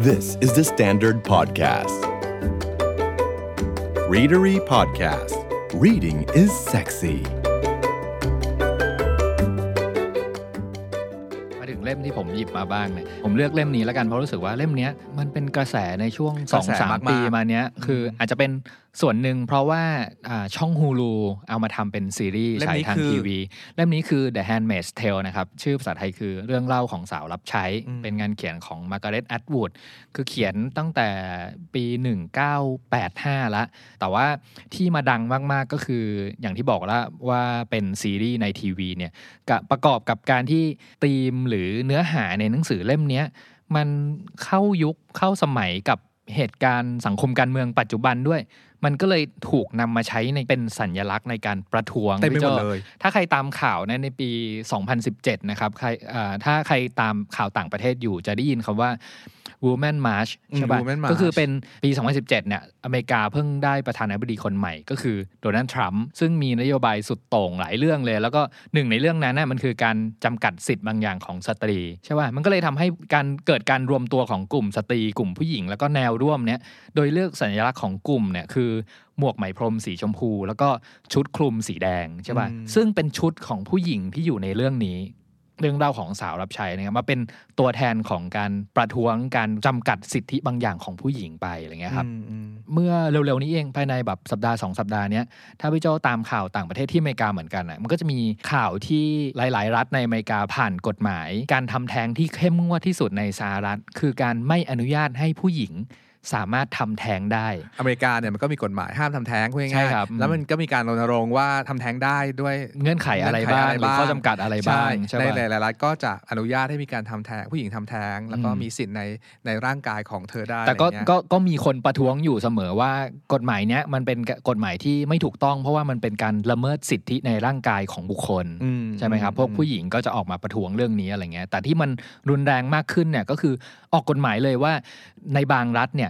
This is the Standard Podcast. Readery Podcast. Reading is sexy. ที่ผมหยิบมาบ้างเนี่ยผมเลือกเล่มนี้แล้วกันเพราะรู้สึกว่าเล่มเนี้ยมันเป็นกระแสในช่วงกระแส2-3มากๆปีมาเนี้ยคืออาจจะเป็นส่วนหนึ่งเพราะว่าอ่าช่องฮูลูเอามาทำเป็นซีรีส์เล่มฉายนี้ทางคือทีวี เล่มนี้คือ The Handmaid's Tale นะครับ ชื่อภาษาไทยคือเรื่องเล่าของสาวรับใช้อืมเป็นงานเขียนของ Margaret Atwood คือเขียนตั้งแต่ปี 1985 ละ แต่ว่าที่มาดังมาก ๆ ก็คืออย่างที่บอกแล้วว่าเป็นซีรีส์ในทีวีเนี่ยกับประกอบกับการที่ธีมหรือเนื้อหาในหนังสือเล่มเนี้ยมันเข้ายุคเข้าสมัยกับเหตุการณ์สังคมการเมืองปัจจุบันด้วย มันก็เลยถูกนำมาใช้ในเป็นสัญลักษณ์ในการประท้วงเต็มไปหมดพี่โจ้เลย ถ้าใครตามข่าวนะในปี 2017 นะครับใครอ่าถ้าใครตามข่าวต่างประเทศอยู่จะได้ยินคำว่า Women March อืมใช่ปะ Women March ก็คือเป็นปี 2017เนี่ยอเมริกาเพิ่งได้ประธานาธิบดีคนใหม่ ก็คือโดนัลด์ทรัมป์ซึ่งมีนโยบายสุดโต่งหลายเรื่องเลย แล้วก็หนึ่งในเรื่องนั้นน่ะมันคือการจำกัดสิทธิ์บางอย่างของสตรีใช่ป่ะมันก็เลยทำให้การเกิดการรวมตัวของกลุ่มสตรีกลุ่มผู้หญิง แล้วก็แนวร่วมเนี่ยโดยเลือกสัญลักษณ์ของกลุ่มเนี่ยคือหมวกไหมพรมสีชมพู แล้วก็ชุดคลุมสีแดงใช่ป่ะอืมซึ่งเป็นชุดของผู้หญิงที่อยู่ในเรื่องนี้ เรื่องเล่าของสาวรับใช้นะครับมาเป็นตัวแทนของการประท้วงการจำกัดสิทธิบางอย่างของผู้หญิงไปอะไรเงี้ยครับอืมอืมเมื่อเร็วๆนี้เองภายในแบบสัปดาห์สองสัปดาห์เนี้ยถ้าพี่โจตามข่าวต่างประเทศที่อเมริกาเหมือนกันอะมันก็จะมีข่าวที่หลาย ๆ รัฐในอเมริกาผ่านกฎหมาย การทำแท้งที่เข้มงวดที่สุดในสหรัฐ คือการไม่อนุญาตให้ผู้หญิง สามารถทำแท้งได้ อเมริกาเนี่ยมันก็มีกฎหมายห้ามทำแท้งพูดใช่ง่ายครับๆแล้วมันก็มีการรณรงค์ว่าทำแท้งได้ด้วยเงื่อนไขอะไรบ้างหรือข้อจำกัดอะไรบ้างใช่ในปะหลายๆรัฐก็จะอนุญาตให้มีการทำแท้งผู้หญิงทำแท้ง แล้วก็อืมมีสิทธิ์ในในร่างกายของเธอได้ แต่ก็อะไรเงี้ยก็ก็มีคนประท้วงอยู่เสมอว่ากฎหมายเนี้ยมันเป็นกฎหมายที่ไม่ถูกต้อง เพราะว่ามันเป็นการละเมิดสิทธิในร่างกายของบุคคลอืใช่ไหมครับพวกผู้หญิงก็จะออกมาประท้วงเรื่องนี้อะไรเงี้ยแต่ที่มันรุนแรงมากขึ้นเนี่ยก็คือออกกฎหมายเลยว่าในบางรัฐเนี่ย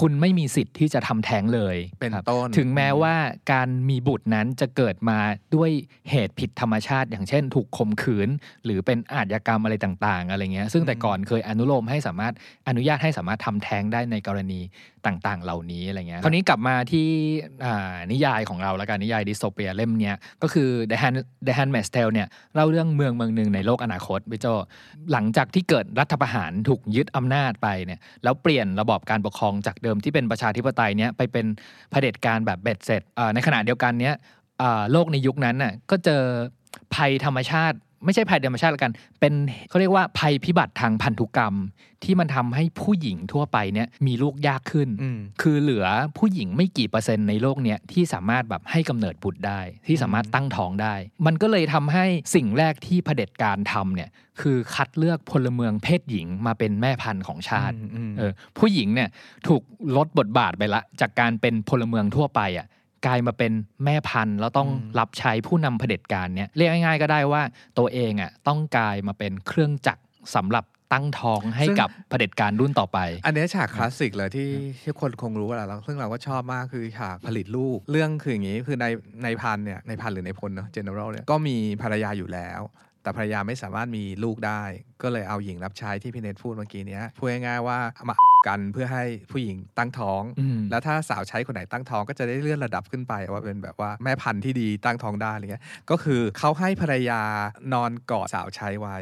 คุณไม่มีสิทธิ์ที่จะทำแท้งเลยเป็นครับต้นถึงแม้ว่าการมีบุตรนั้นจะเกิดมาด้วยเหตุผิดธรรมชาติ อย่างเช่น ถูกข่มขืน หรือเป็นอาชญากรรมอะไรต่างๆ อะไรเงี้ยซึ่งแต่ก่อนเคยอนุโลมให้สามารถอนุญาตให้สามารถทำแท้งได้ในกรณีต่างๆ เหล่านี้อะไรเงี้ยคราวนี้กลับมาที่อ่านิยายของเราแล้วกันนิยายดิสโทเปียเล่มเนี้ยก็คือ The Hand The Handmaid's Tale เนี่ยเล่าเรื่องเมืองเมืองหนึ่งในโลกอนาคตพี่โจหลังจากที่เกิดรัฐประหารถูกยึดอำนาจไปเนี่ยแล้วเปลี่ยนระบอบการปกครองจากเดิมที่เป็นประชาธิปไตยเนี้ยไปเป็นเผด็จการแบบเบ็ดเสร็จอ่าในขณะเดียวกันเนี้ยอ่าโลกในยุคนั้นน่ะก็เจอภัยธรรมชาติ ไม่ใช่ภัยธรรมชาติละกัน เป็นเขาเรียกว่าภัยพิบัติทางพันธุกรรม ที่มันทำให้ผู้หญิงทั่วไปเนี่ยมีลูกยากขึ้นอืมคือเหลือผู้หญิงไม่กี่เปอร์เซ็นต์ในโลกเนี้ยที่สามารถแบบให้กำเนิดบุตรได้ ที่สามารถตั้งท้องได้ มันก็เลยทำให้สิ่งแรกที่เผด็จการทำเนี่ยคือคัดเลือกพลเมืองเพศหญิงมาเป็นแม่พันธุ์ของชาติอืมอืมเออผู้หญิงเนี่ยถูกลดบทบาทไปละ จากการเป็นพลเมืองทั่วไปอะ กลายมาเป็นแม่พันธุ์แล้วต้องรับใช้ผู้นำเผด็จการเนี่ยเรียกง่ายๆ ก็ได้ว่าตัวเองอะต้องกลายมาเป็นเครื่องจักรสำหรับตั้งท้องให้กับเผด็จการรุ่นต่อไป อันเนี้ยฉากคลาสสิกเลยที่ที่คนคงรู้แหละแล้วซึ่งเราก็ชอบมากคือฉากผลิตลูก เรื่องคืออย่างนี้คือในในพันเนี่ยในพันหรือในพลเนาะ general เนี่ยก็มีภรรยาอยู่แล้ว แต่ภรรยาไม่สามารถมีลูกได้ ก็เลยเอาหญิงรับใช้ที่พี่เนทพูดเมื่อกี้เนี้ยพูดง่ายๆว่ามา กันเพื่อให้ผู้หญิงตั้งท้องอืมแล้วถ้าสาวใช้คนไหนตั้งท้องก็จะได้เลื่อนระดับขึ้นไปว่าเป็นแบบว่าแม่พันธุ์ที่ดีตั้งท้องได้อะไรเงี้ยก็คือเขาให้ภรรยานอนกอดสาวใช้ไว้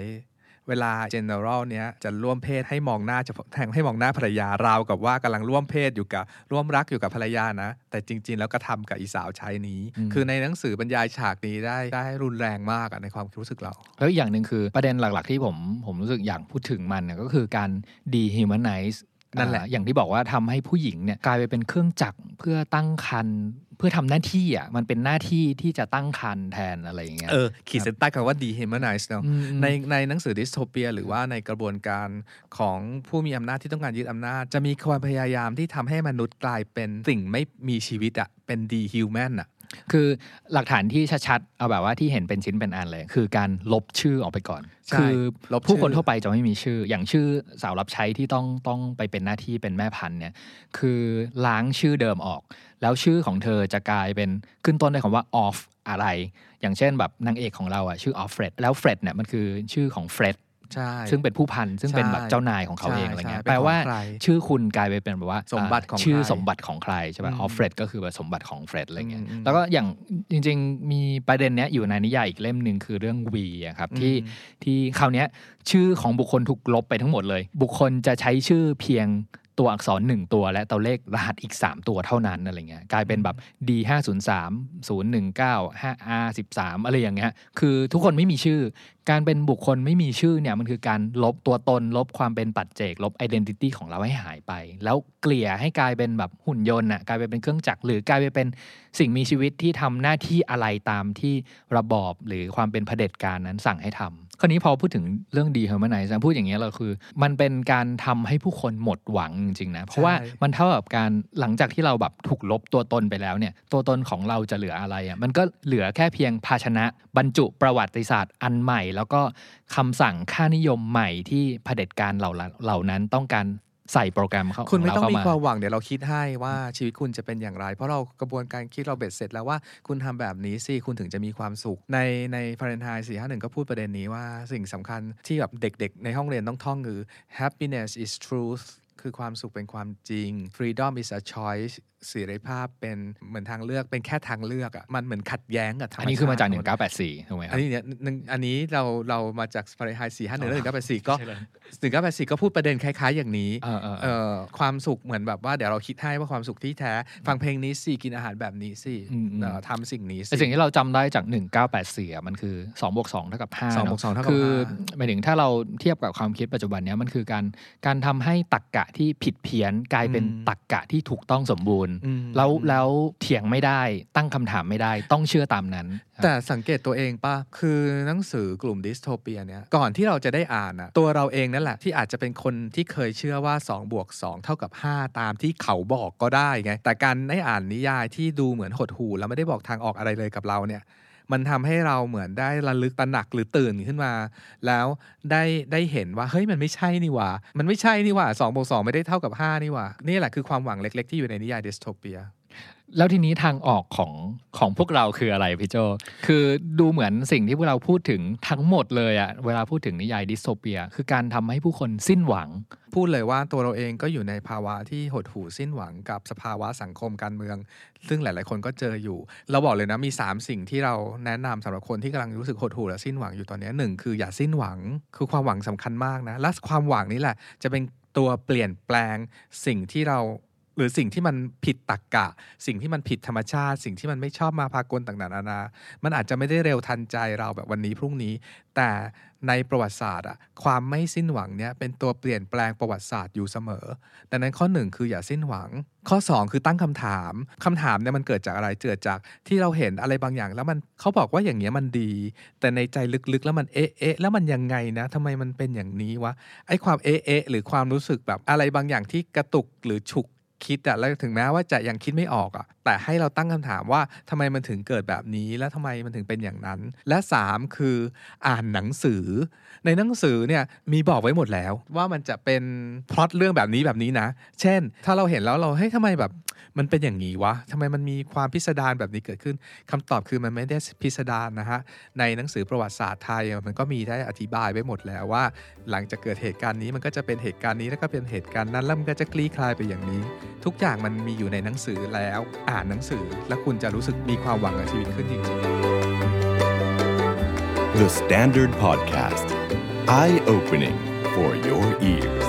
เวลา general เนี้ยจะร่วมเพศให้มองหน้าเฉพาะแทงให้มองหน้าภรรยาราวกับว่ากำลังร่วมเพศอยู่กับร่วมรักอยู่กับภรรยานะ แต่จริง ๆ แล้วก็ทำกับอีสาวใช้นี้อืมคือในหนังสือบรรยายฉากนี้ได้ได้รุนแรงมากอะในความรู้สึกเรา แล้วอีกอย่างหนึ่งคือประเด็นหลัก ๆ ที่ผมผมรู้สึกอยากพูดถึงมันเนี่ยก็คือการ dehumanize นั่นแหละอ่าอย่างที่บอกว่าทำให้ผู้หญิงเนี่ยกลายไปเป็นเครื่องจักรเพื่อตั้งครรภ์เพื่อทำหน้าที่อะมันเป็นหน้าที่ที่จะตั้งครรภ์แทนอะไรอย่างเงี้ยเออขีดเส้นใต้คำว่า dehumanize เนาะอืมในในหนังสือดิสโทเปีย หรือว่าในกระบวนการของผู้มีอำนาจที่ต้องการยึดอำนาจ จะมีความพยายามที่ทำให้มนุษย์กลายเป็นสิ่งไม่มีชีวิตอะเป็น dehuman อะ คือหลักฐานที่ชัดๆเอาแบบว่าที่เห็นเป็นชิ้นเป็นอันเลย คือการลบชื่อออกไปก่อนใช่คือลบชื่อผู้คนทั่วไปจะไม่มีชื่อ อย่างชื่อสาวรับใช้ที่ต้องต้องไปเป็นหน้าที่เป็นแม่พันธุ์เนี่ยคือล้างชื่อเดิมออก แล้วชื่อของเธอจะกลายเป็นขึ้นต้นด้วยคำว่า off อะไร อย่างเช่นแบบนางเอกของเราอะชื่อ Offred แล้วเฟรดเนี่ยมันคือชื่อของเฟรดใช่ ซึ่งเป็นผู้พันซึ่งเป็นแบบใช่เจ้านายของเขาเองอะไรเงี้ยใช่แปลว่าเป็นของใครชื่อคุณกลายไปเป็นแบบว่าสมบัติของชื่อใครสมบัติของใครใช่ป่ะอืม Offred ก็คือแบบสมบัติของเฟรดอะไรเงี้ยอืมอืมแล้วก็อย่างจริง ๆ มีประเด็นเนี้ยอยู่ในนิยายอีกเล่มหนึ่งคือเรื่องวีอะครับที่อืมที่คราวเนี้ยชื่อของบุคคลถูกลบไปทั้งหมดเลย บุคคลจะใช้ชื่อเพียง ตัวอักษร 1 ตัว และตัวเลขรหัสอีก 3 ตัวเท่านั้นอะไรเงี้ยกลายเป็นแบบ D 5 0 3 0 1 9 5 R 13อะไรอย่างเงี้ยคือทุกคนไม่มีชื่อ การเป็นบุคคลไม่มีชื่อเนี่ยมันคือการลบตัวตน ลบความเป็นปัจเจก ลบ identity ของเราให้หายไป แล้วเกลี่ยให้กลายเป็นแบบหุ่นยนต์น่ะกลายไปเป็นเครื่องจักรหรือกลายไปเป็นสิ่งมีชีวิตที่ทำหน้าที่อะไรตามที่ระบอบหรือความเป็นเผด็จการนั้นสั่งให้ทำคราวนี้พอพูดถึงเรื่อง dehumanize พูดอย่างเงี้ยเราคือ มันเป็นการทำให้ผู้คนหมดหวังจริงๆนะเพราะว่าใช่มันเท่ากับการหลังจากที่เราแบบถูกลบตัวตนไปแล้วเนี่ยตัวตนของเราจะเหลืออะไรอะมันก็เหลือแค่เพียงภาชนะ บรรจุประวัติศาสตร์อันใหม่ แล้วก็คำสั่งค่านิยมใหม่ที่เผด็จการเหล่าเหล่านั้นต้องการ ใส่โปรแกรมเข้าคุณไม่ขต้องเข้มีความหวังเดี๋ยวเราคิดให้ว่าชีวิตคุณจะเป็นอย่างไร เพราะเรากระบวนการคิดเราเบ็ดเสร็จแล้วว่าคุณทำแบบนี้สิคุณถึงจะมีความสุข ในในฟาเรนไฮต์สี่ห้าหนึ่งก็พูดประเด็นนี้ว่าสิ่งสำคัญที่แบบเด็กๆ ในห้องเรียนต้องท่องคือ happiness is truth คือความสุขเป็นความจริง freedom is a choice เสรีภาพเป็นเหมือนทางเลือกเป็นแค่ทางเลือกอะ่ะมันเหมือนขัดแย้งกับธรรมชาติอันนี้คือมาจากหด1984ถูกไหมครัอับนนี้เนี่ยหนึ่งอันนี้เราเรามาจากฟาเรนไฮต์สี่ห้าหนึ่งแล้วหนึ่งเก้าแปดสี่ก็ใช่เลยหนึ่งเก้าแปดสี่ก็พูดประเด็นคล้ายๆ อย่างนี้เออเออเอเอ่ออความสุขเหมือนแบบว่าเดี๋ยวเราคิดให้ว่าความสุขที่แท้ ฟังเพลงนี้สิกินอาหารแบบนี้สิอืมอืมเอ่อทำสิ่งนี้สิแต่สิ่งที่เราจำได้จาก 1984อะมันคือ2บวก2เท่ากับ5สองบวกสองเท่ากับคือห้าหมายถึงถ้าเราเทียบกับความคิดปัจจุบันเนี้ยมันคือการการทำให้ตักกะที่ผิดเพี้ยนกลายเป็นอืมตักกะที่ถูกต้องสมบูรณ์อืมแล้วแล้วเถียงไม่ได้ตั้งคำถามไม่ได้ต้องเชื่อตามนั้น แต่สังเกตตัวเองป่ะ คือหนังสือกลุ่มดิสโทเปียเนี่ยก่อนที่เราจะได้อ่านอะตัวเราเองนั่นแหละ ที่อาจจะเป็นคนที่เคยเชื่อว่า2บวก2เท่ากับ 5 ตามที่เขาบอกก็ได้ไงแต่การได้อ่านนิยายที่ดูเหมือนหดหู่แล้วไม่ได้บอกทางออกอะไรเลยกับเราเนี่ย มันทำให้เราเหมือนได้ระลึกตระหนักหรือตื่นขึ้นมา แล้วได้ได้เห็นว่าเฮ้ยมันไม่ใช่นี่หว่า มันไม่ใช่นี่หว่า2บวกสองไม่ได้เท่ากับห้านี่หว่า นี่แหละคือความหวังเล็ก ๆ ที่อยู่ในนิยายดิสโทเปีย แล้วทีนี้ทางออกของของพวกเราคืออะไรพี่โจ คือดูเหมือนสิ่งที่พวกเราพูดถึงทั้งหมดเลยอะเวลาพูดถึงนิยายดิสโทเปีย คือการทำให้ผู้คนสิ้นหวัง พูดเลยว่าตัวเราเองก็อยู่ในภาวะที่หดหู่สิ้นหวังกับสภาวะสังคมการเมือง ซึ่งหลาย ๆ คนก็เจออยู่ เราบอกเลยนะมี 3 สิ่งที่เราแนะนำสำหรับคนที่กำลังรู้สึกหดหู่และสิ้นหวังอยู่ตอนนี้หนึ่งคืออย่าสิ้นหวัง คือความหวังสำคัญมากนะและความหวังนี่แหละ จะเป็นตัวเปลี่ยนแปลงสิ่งที่เรา รือสิ่งที่มันผิดตรกกะ สิ่งที่มันผิดธรรมชาติ สิ่งที่มันไม่ชอบมาพากลต่างๆนานา มันอาจจะไม่ได้เร็วทันใจเราแบบวันนี้พรุ่งนี้ แต่ในประวัติศาสตร์อะความไม่สิ้นหวังเนี่ยเป็นตัวเปลี่ยนแปลงประวัติศาสตร์อยู่เสมอ ดังนั้นข้อหนึ่งคืออย่าสิ้นหวัง ข้อ 2 คือตั้งคำถามคำถามเนี่ยมันเกิดจากอะไรเกิดจากที่เราเห็นอะไรบางอย่าง แล้วมันเขาบอกว่าอย่างเงี้ยมันดี แต่ในใจลึกๆ แล้วมันเอ๊ะเอ๊ะแล้วมันยังไงนะทำไมมันเป็นอย่างนี้วะไอ้ความเอ๊ะเอ๊ะหรือความรู้สึกแบบอะไรบางอย่างที่กระตุกหรือฉุก คิดอะแล้วถึงแม้ว่าจะยังคิดไม่ออกอะ แต่ให้เราตั้งคำถามว่าทำไมมันถึงเกิดแบบนี้ และทำไมมันถึงเป็นอย่างนั้น และ 3 คืออ่านหนังสือ ในหนังสือเนี่ยมีบอกไว้หมดแล้ว ว่ามันจะเป็นพล็อตเรื่องแบบนี้แบบนี้นะ เช่น ถ้าเราเห็นแล้วเราเฮ้ยทำไมแบบมันเป็นอย่างนี้วะทำไมมันมีความพิสดารแบบนี้เกิดขึ้นคำตอบคือมันไม่ได้พิสดารนะฮะ ในหนังสือประวัติศาสตร์ไทยมันก็มีได้อธิบายไว้หมดแล้วว่า หลังจากเกิดเหตุการณ์นี้มันก็จะเป็นเหตุการณ์นี้แล้วก็เป็นเหตุการณ์นั้นแล้วมันก็จะคลี่คลายไปอย่างนี้ ทุกอย่างมันมีอยู่ในหนังสือแล้วอ่านหนังสือ และคุณจะรู้สึกมีความหวังกับชีวิตขึ้นจริงๆ The Standard Podcast. Eye opening for your ears.